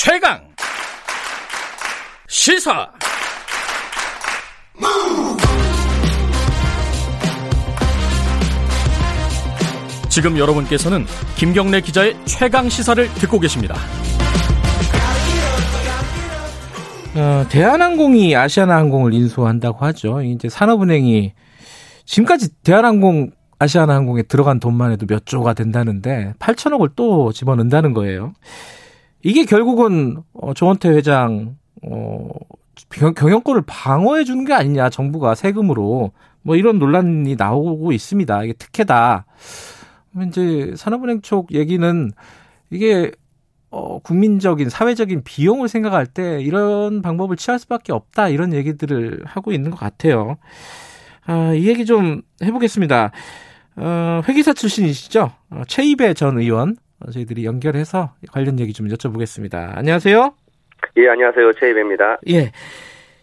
최강 시사 지금 여러분께서는 김경래 기자의 최강 시사를 듣고 계십니다. 어, 대한항공이 아시아나항공을 인수한다고 하죠. 이제 산업은행이 지금까지 대한항공 아시아나항공에 들어간 돈만 해도 몇 조가 된다는데 8천억을 또 집어넣는다는 거예요. 이게 결국은 어, 조원태 회장 어, 경영권을 방어해 주는 게 아니냐 정부가 세금으로 뭐 이런 논란이 나오고 있습니다. 이게 특혜다. 이제 산업은행 쪽 얘기는 이게 어, 국민적인 사회적인 비용을 생각할 때 이런 방법을 취할 수밖에 없다 이런 얘기들을 하고 있는 것 같아요. 아, 이 얘기 좀 해보겠습니다. 어, 회계사 출신이시죠? 어, 최이배 전 의원 어, 저희들이 연결해서 관련 얘기 좀 여쭤보겠습니다. 안녕하세요. 예, 안녕하세요. 최이배입니다. 예.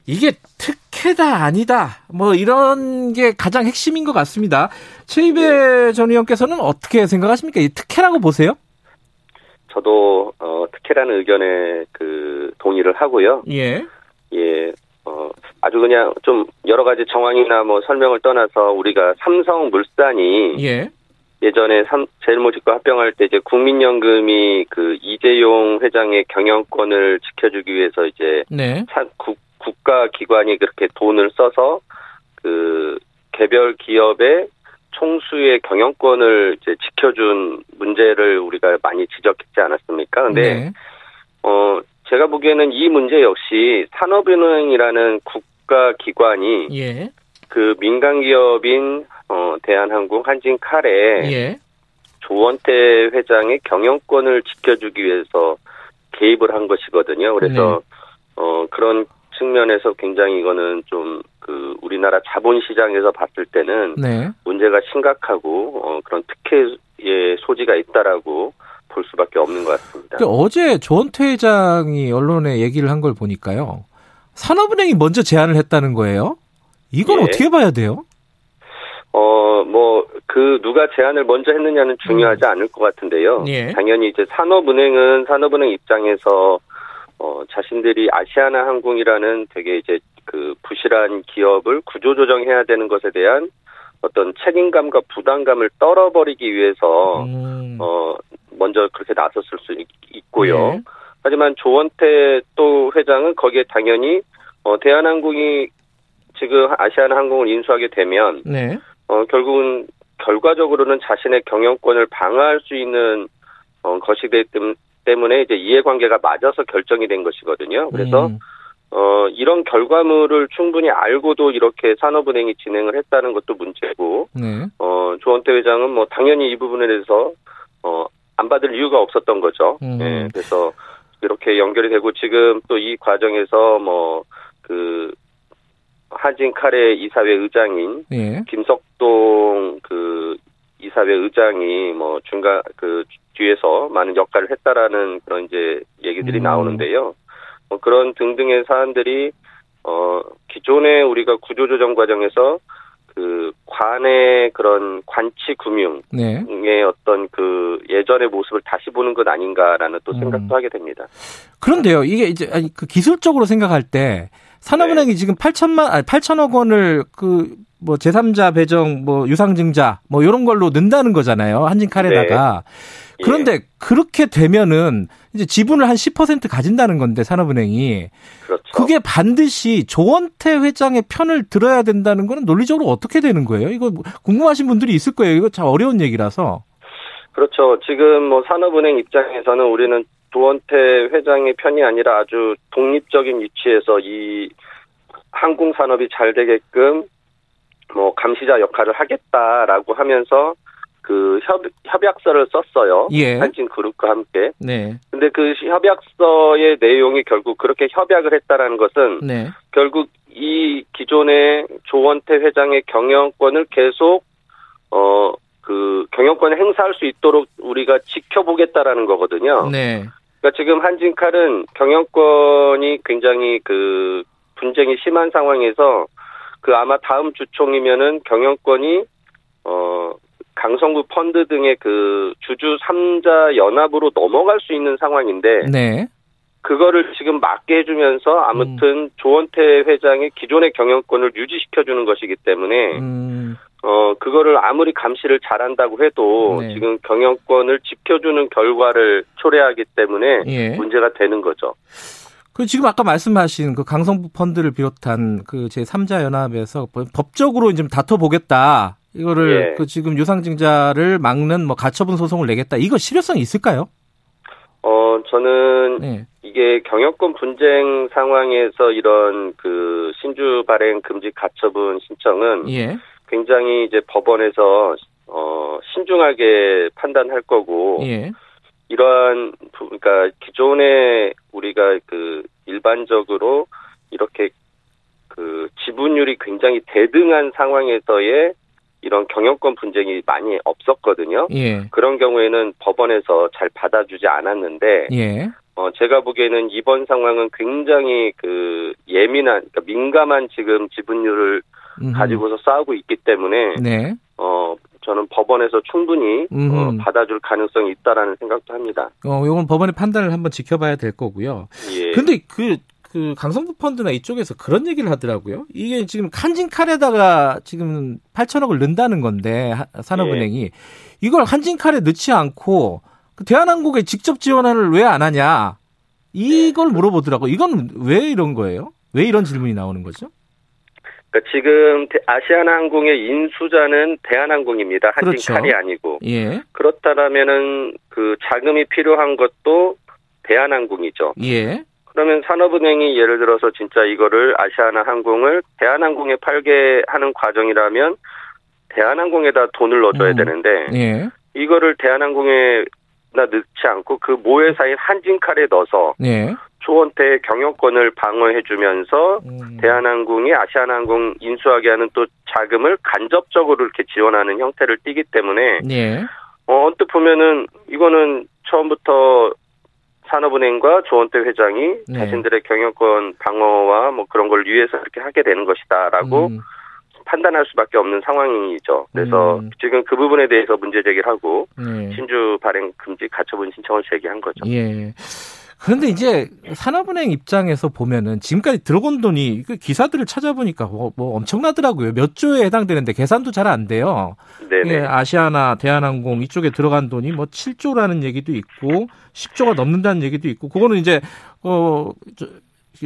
이게 특혜다 아니다 뭐 이런 게 가장 핵심인 것 같습니다. 최이배 전 의원께서는 어떻게 생각하십니까? 이 특혜라고 보세요? 저도 어, 특혜라는 의견에 그 동의를 하고요. 예. 예. 어, 아주 그냥 좀 여러 가지 정황이나 뭐 설명을 떠나서 우리가 삼성 물산이 예. 예전에 삼, 제일모직과 합병할 때 이제 국민연금이 그 이재용 회장의 경영권을 지켜주기 위해서 이제 네. 사, 국, 국가 기관이 그렇게 돈을 써서 그 개별 기업의 총수의 경영권을 이제 지켜준 문제를 우리가 많이 지적했지 않았습니까? 근데 네. 어 제가 보기에는 이 문제 역시 산업은행이라는 국가 기관이 예. 그 민간 기업인 어 대한항공 한진칼에 예. 조원태 회장의 경영권을 지켜주기 위해서 개입을 한 것이거든요. 그래서 어 그런 측면에서 굉장히 이거는 좀 그 우리나라 자본시장에서 봤을 때는 네. 문제가 심각하고 어 그런 특혜의 소지가 있다라고 볼 수밖에 없는 것 같습니다. 그 어제 조원태 회장이 언론에 얘기를 한 걸 보니까요. 산업은행이 먼저 제안을 했다는 거예요. 이건 예. 어떻게 봐야 돼요? 어, 뭐, 그, 누가 제안을 먼저 했느냐는 중요하지 않을 것 같은데요. 음. 예. 당연히 이제 산업은행은 산업은행 입장에서, 어, 자신들이 아시아나 항공이라는 되게 이제 그 부실한 기업을 구조조정해야 되는 것에 대한 어떤 책임감과 부담감을 떨어버리기 위해서, 음. 어, 먼저 그렇게 나섰을 수 있, 있고요. 예. 하지만 조원태 또 회장은 거기에 당연히, 어, 대한항공이 지금 아시아나 항공을 인수하게 되면, 네. 어, 결국은 결과적으로는 자신의 경영권을 방어할 수 있는 어, 것이 되기 때문- 때문에 이제 이해관계가 맞아서 결정이 된 것이거든요. 그래서 음. 어, 이런 결과물을 충분히 알고도 이렇게 산업은행이 진행을 했다는 것도 문제고 네. 어, 조원태 회장은 뭐 당연히 이 부분에 대해서 어, 안 받을 이유가 없었던 거죠. 음. 예, 그래서 이렇게 연결이 되고 지금 또 이 과정에서 뭐 그 한진 카레 이사회 의장인 예. 김석동 그 이사회 의장이 뭐 중간 그 뒤에서 많은 역할을 했다라는 그런 이제 얘기들이 음. 나오는데요. 뭐 그런 등등의 사안들이 어 기존에 우리가 구조조정 과정에서 그 관의 그런 관치 금융의 네. 어떤 그 예전의 모습을 다시 보는 것 아닌가라는 또 음. 생각도 하게 됩니다. 그런데요, 이게 이제 아니, 그 기술적으로 생각할 때 산업은행이 네. 지금 8천만 아니 8천억 원을 그 뭐 제3자 배정 뭐 유상증자 뭐 이런 걸로 넣는다는 거잖아요. 한진칼에다가. 예. 그런데 그렇게 되면은 이제 지분을 한 10% 가진다는 건데 산업은행이 그렇죠. 그게 반드시 조원태 회장의 편을 들어야 된다는 거는 논리적으로 어떻게 되는 거예요? 이거 궁금하신 분들이 있을 거예요. 이거 참 어려운 얘기라서. 그렇죠. 지금 뭐 산업은행 입장에서는 우리는 조원태 회장의 편이 아니라 아주 독립적인 위치에서 이 항공 산업이 잘 되게끔 뭐 감시자 역할을 하겠다라고 하면서 그 협, 협약서를 썼어요. 예. 한진 그룹과 함께. 네. 근데 그 협약서의 내용이 결국 그렇게 협약을 했다라는 것은 네. 결국 이 기존의 조원태 회장의 경영권을 계속 어 그 경영권을 행사할 수 있도록 우리가 지켜보겠다라는 거거든요. 네. 그러니까 지금 한진칼은 경영권이 굉장히 그 분쟁이 심한 상황에서 그 아마 다음 주총이면은 경영권이 어 강성구 펀드 등의 그 주주 3자 연합으로 넘어갈 수 있는 상황인데 네. 그거를 지금 막게 해주면서 아무튼 음. 조원태 회장의 기존의 경영권을 유지시켜주는 것이기 때문에 음. 어 그거를 아무리 감시를 잘한다고 해도 네. 지금 경영권을 지켜주는 결과를 초래하기 때문에 예. 문제가 되는 거죠. 그 지금 아까 말씀하신 그 강성부 펀드를 비롯한 그 제 3자 연합에서 법적으로 좀 다퉈 보겠다. 이거를 예. 그 지금 유상증자를 막는 뭐 가처분 소송을 내겠다. 이거 실효성이 있을까요? 어, 저는 네. 이게 경영권 분쟁 상황에서 이런 그 신주 발행 금지 가처분 신청은 예. 굉장히 이제 법원에서 어, 신중하게 판단할 거고 예. 이러한 그러니까 기존에 우리가 그 일반적으로 이렇게 그 지분율이 굉장히 대등한 상황에서의 이런 경영권 분쟁이 많이 없었거든요. 예. 그런 경우에는 법원에서 잘 받아주지 않았는데 예. 어, 제가 보기에는 이번 상황은 굉장히 그 예민한, 그러니까 민감한 지금 지분율을 음흠. 가지고서 싸우고 있기 때문에 네. 어, 저는 법원에서 충분히 어, 받아줄 가능성이 있다라는 생각도 합니다. 어, 이건 법원의 판단을 한번 지켜봐야 될 거고요. 예. 근데 그, 그 강성부 펀드나 이쪽에서 그런 얘기를 하더라고요. 이게 지금 한진 칼에다가 지금 8천억을 넣는다는 건데 산업은행이 예. 이걸 한진 칼에 넣지 않고 그 대한항공에 직접 지원을 왜 안 하냐 이걸 물어보더라고. 이건 왜 이런 거예요? 왜 이런 질문이 나오는 거죠? 그러니까 지금 아시아나항공의 인수자는 대한항공입니다. 한진칼이 그렇죠. 아니고. 예. 그렇다면은 그 자금이 필요한 것도 대한항공이죠. 예. 그러면 산업은행이 예를 들어서 진짜 이거를 아시아나항공을 대한항공에 팔게 하는 과정이라면 대한항공에다 돈을 넣어줘야 음. 되는데 예. 이거를 대한항공에 나 넣지 않고 그 모회사인 한진칼에 넣어서 예. 초원태 경영권을 방어해주면서 음. 대한항공이 아시아나항공 인수하게 하는 또 자금을 간접적으로 이렇게 지원하는 형태를 띠기 때문에 예. 어, 언뜻 보면은 이거는 처음부터 산업은행과 조원태 회장이 네. 자신들의 경영권 방어와 뭐 그런 걸 위해서 이렇게 하게 되는 것이다라고 음. 판단할 수밖에 없는 상황이죠. 그래서 음. 지금 그 부분에 대해서 문제 제기를 하고 네. 신주 발행 금지 가처분 신청을 제기한 거죠. 예. 그런데 이제 산업은행 입장에서 보면은 지금까지 들어온 돈이 그 기사들을 찾아보니까 뭐, 뭐 엄청나더라고요. 몇 조에 해당되는데 계산도 잘 안 돼요. 네네. 예, 아시아나 대한항공 이쪽에 들어간 돈이 뭐 7조라는 얘기도 있고 10조가 넘는다는 얘기도 있고 그거는 이제 어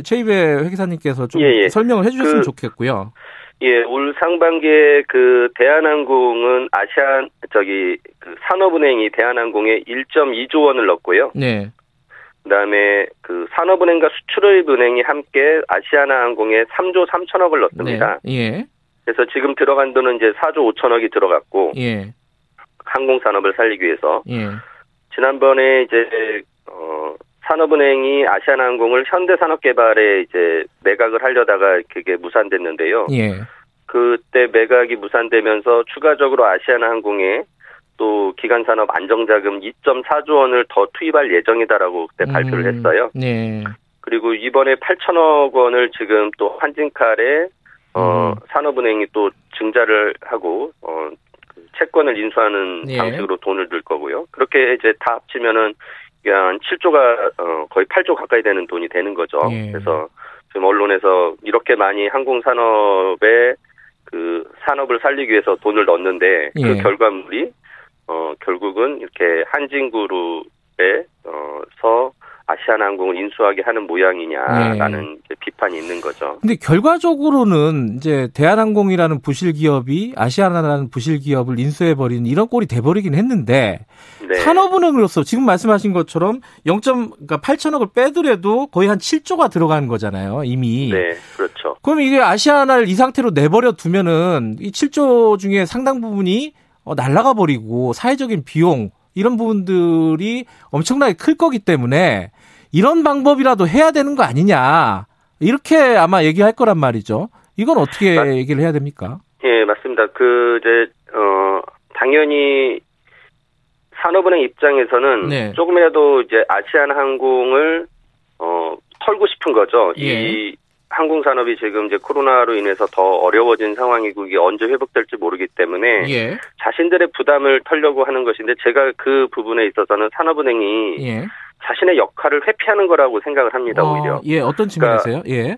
최입배 회계사님께서 좀 예, 예. 설명을 해주셨으면 그, 좋겠고요. 예, 올 상반기에 그 대한항공은 아시아 저기 그 산업은행이 대한항공에 1.2조 원을 넣었고요. 네. 그다음에 그 산업은행과 수출입은행이 함께 아시아나항공에 3조 3천억을 넣습니다. 네. 예. 그래서 지금 들어간 돈은 이제 4조 5천억이 들어갔고 예. 항공산업을 살리기 위해서 예. 지난번에 이제 어 산업은행이 아시아나항공을 현대산업개발에 이제 매각을 하려다가 그게 무산됐는데요. 예. 그때 매각이 무산되면서 추가적으로 아시아나항공에 또 기간산업 안정자금 2.4조 원을 더 투입할 예정이다라고 그때 음, 발표를 했어요. 네. 그리고 이번에 8천억 원을 지금 또 한진칼에 어, 음. 산업은행이 또 증자를 하고 어, 그 채권을 인수하는 예. 방식으로 돈을 들 거고요. 그렇게 이제 다 합치면은 한 7조가 어, 거의 8조 가까이 되는 돈이 되는 거죠. 예. 그래서 지금 언론에서 이렇게 많이 항공 산업에 그 산업을 살리기 위해서 돈을 넣었는데 그 예. 그 결과물이 어, 결국은 이렇게 한진그룹에 어서 아시아나항공을 인수하게 하는 모양이냐라는 네. 비판이 있는 거죠. 근데 결과적으로는 이제 대한항공이라는 부실 기업이 아시아나라는 부실 기업을 인수해 버리는 이런 꼴이 돼 버리긴 했는데 네. 산업은행으로서 지금 말씀하신 것처럼 0. 그러니까 8천억을 빼더라도 거의 한 7조가 들어가는 거잖아요, 이미. 네, 그렇죠. 그럼 이게 아시아나를 이 상태로 내버려 두면은 이 7조 중에 상당 부분이 어, 날라가 버리고 사회적인 비용 이런 부분들이 엄청나게 클 거기 때문에 이런 방법이라도 해야 되는 거 아니냐 이렇게 아마 얘기할 거란 말이죠. 이건 어떻게 맞, 얘기를 해야 됩니까? 예, 맞습니다. 그 이제 어 당연히 산업은행 입장에서는 네. 조금이라도 이제 아시안 항공을 어 털고 싶은 거죠. 예. 이 항공 산업이 지금 이제 코로나로 인해서 더 어려워진 상황이고 이게 언제 회복될지 모르기 때문에 예. 자신들의 부담을 털려고 하는 것인데 제가 그 부분에 있어서는 산업은행이 예. 자신의 역할을 회피하는 거라고 생각을 합니다. 어, 오히려. 예, 어떤 측면에서요? 예.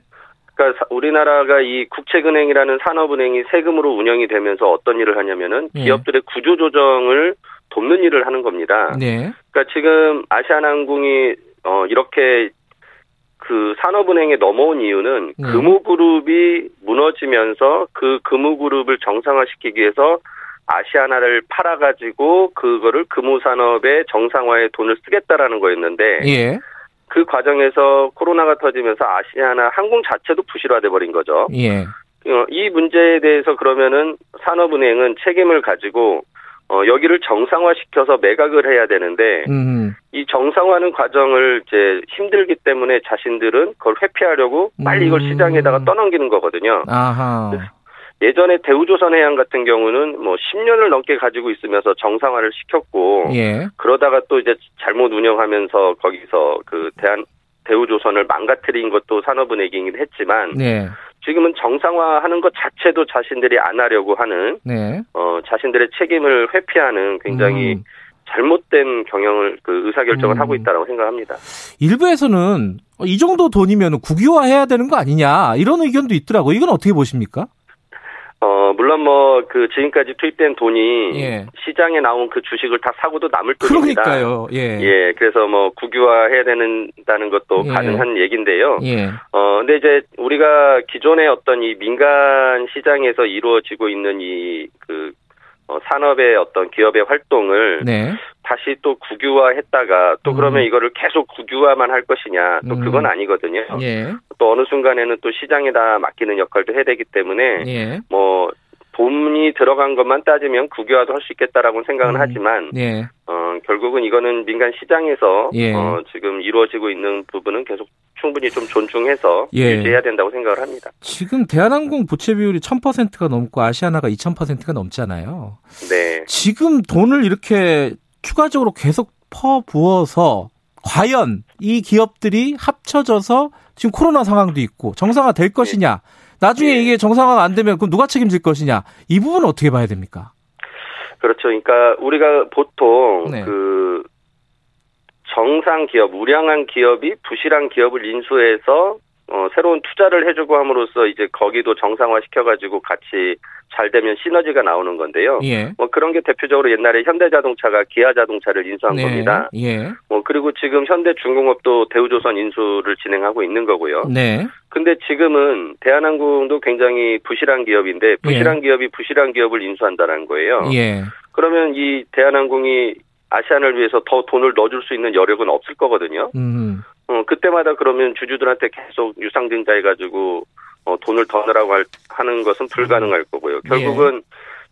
그러니까 사- 우리나라가 이 국책은행이라는 산업은행이 세금으로 운영이 되면서 어떤 일을 하냐면은 예. 기업들의 구조 조정을 돕는 일을 하는 겁니다. 네. 그러니까 지금 아시아나항공이 어 이렇게 그 산업은행에 넘어온 이유는 네. 금호그룹이 무너지면서 그 금호그룹을 정상화시키기 위해서 아시아나를 팔아가지고 그거를 금호산업의 정상화에 돈을 쓰겠다라는 거였는데 예. 그 과정에서 코로나가 터지면서 아시아나 항공 자체도 부실화돼 버린 거죠. 예. 어, 이 문제에 대해서 그러면은 산업은행은 책임을 가지고 어, 여기를 정상화시켜서 매각을 해야 되는데 음. 이 정상화하는 과정을 이제 힘들기 때문에 자신들은 그걸 회피하려고 빨리 이걸 음. 시장에다가 떠넘기는 거거든요. 아하. 예전에 대우조선해양 같은 경우는 뭐 10년을 넘게 가지고 있으면서 정상화를 시켰고 예. 그러다가 또 이제 잘못 운영하면서 거기서 그 대한 대우조선을 망가뜨린 것도 산업은행이긴 했지만 네. 지금은 정상화하는 것 자체도 자신들이 안 하려고 하는 네. 어 자신들의 책임을 회피하는 굉장히 음. 잘못된 경영을 그 의사 결정을 음. 하고 있다라고 생각합니다. 일부에서는 어, 이 정도 돈이면 국유화해야 되는 거 아니냐 이런 의견도 있더라고. 이건 어떻게 보십니까? 어 물론 뭐 그 지금까지 투입된 돈이 예. 시장에 나온 그 주식을 다 사고도 남을 돈입니다. 그러니까요. 예. 예, 그래서 뭐 국유화해야 된다는 것도 예. 가능한 얘기인데요. 예. 어, 근데 이제 우리가 기존의 어떤 이 민간 시장에서 이루어지고 있는 이그 어, 산업의 어떤 기업의 활동을 네. 다시 또 국유화했다가 또 음. 그러면 이거를 계속 국유화만 할 것이냐 또 음. 그건 아니거든요. 예. 또 어느 순간에는 또 시장에다 맡기는 역할도 해야 되기 때문에 예. 뭐 돈이 들어간 것만 따지면 국유화도 할 수 있겠다라고 생각은 음. 하지만 예. 어, 결국은 이거는 민간 시장에서 예. 어, 지금 이루어지고 있는 부분은 계속 충분히 좀 존중해서 예. 유지해야 된다고 생각을 합니다. 지금 대한항공 부채 비율이 1000%가 넘고 아시아나가 2000%가 넘잖아요. 네. 지금 돈을 이렇게 추가적으로 계속 퍼부어서 과연 이 기업들이 합쳐져서 지금 코로나 상황도 있고 정상화 될 것이냐? 나중에 예. 이게 정상화가 안 되면 그럼 누가 책임질 것이냐? 이 부분은 어떻게 봐야 됩니까? 그렇죠. 그러니까 우리가 보통 네. 그 정상 기업, 우량한 기업이 부실한 기업을 인수해서 어, 새로운 투자를 해주고 함으로써 이제 거기도 정상화 시켜가지고 같이 잘 되면 시너지가 나오는 건데요. 예. 뭐 그런 게 대표적으로 옛날에 현대자동차가 기아자동차를 인수한 겁니다. 예. 뭐 그리고 지금 현대중공업도 대우조선 인수를 진행하고 있는 거고요. 네. 근데 지금은 대한항공도 굉장히 부실한 기업인데 부실한 기업이 부실한 기업을 인수한다는 거예요. 예. 그러면 이 대한항공이 아시안을 위해서 더 돈을 넣어줄 수 있는 여력은 없을 거거든요. 음. 어, 그때마다 그러면 주주들한테 계속 유상증자 해가지고 어, 돈을 더 넣으라고 할- 하는 것은 불가능할 거고요. 결국은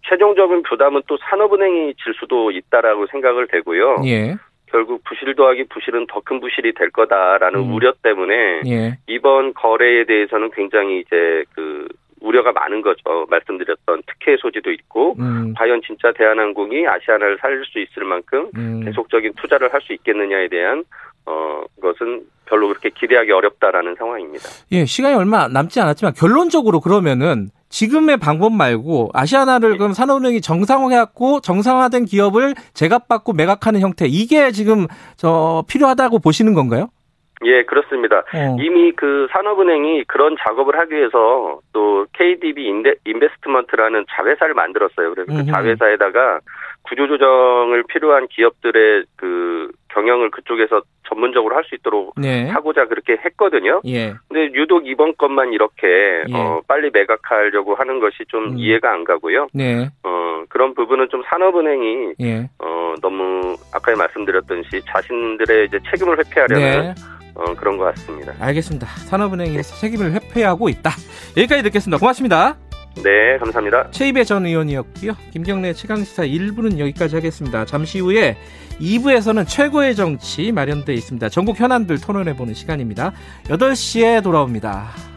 최종적인 부담은 또 산업은행이 질 수도 있다라고 생각을 되고요. 예. 결국 부실 더하기 부실은 더 큰 부실이 될 거다라는 음. 우려 때문에 예. 이번 거래에 대해서는 굉장히 이제 그 우려가 많은 거죠. 말씀드렸던 특혜 소지도 있고 음. 과연 진짜 대한항공이 아시아나를 살릴 수 있을 만큼 음. 계속적인 투자를 할 수 있겠느냐에 대한 어 것은 별로 그렇게 기대하기 어렵다라는 상황입니다. 예, 시간이 얼마 남지 않았지만 결론적으로 그러면은 지금의 방법 말고 아시아나를 그럼 산업은행이 정상화해갖고 정상화된 기업을 제값받고 매각하는 형태 이게 지금 저 필요하다고 보시는 건가요? 예, 그렇습니다. 어. 이미 그 산업은행이 그런 작업을 하기 위해서 또 KDB 인데, 인베스트먼트라는 자회사를 만들었어요. 그래서. 그 자회사에다가 구조조정을 필요한 기업들의 그 경영을 그쪽에서 전문적으로 할 수 있도록 네. 하고자 그렇게 했거든요. 예. 근데 유독 이번 것만 이렇게 예. 어, 빨리 매각하려고 하는 것이 좀 음. 이해가 안 가고요. 네. 어, 그런 부분은 좀 산업은행이 예. 어, 너무 아까 말씀드렸듯이 자신들의 이제 책임을 회피하려는 네. 어, 그런 것 같습니다. 알겠습니다. 산업은행이 책임을 회피하고 있다. 여기까지 듣겠습니다. 고맙습니다. 네, 감사합니다. 최입의 전 의원이었고요. 김경래 최강시사 1부는 여기까지 하겠습니다. 잠시 후에 2부에서는 최고의 정치 마련되어 있습니다. 전국 현안들 토론해보는 시간입니다. 8시에 돌아옵니다.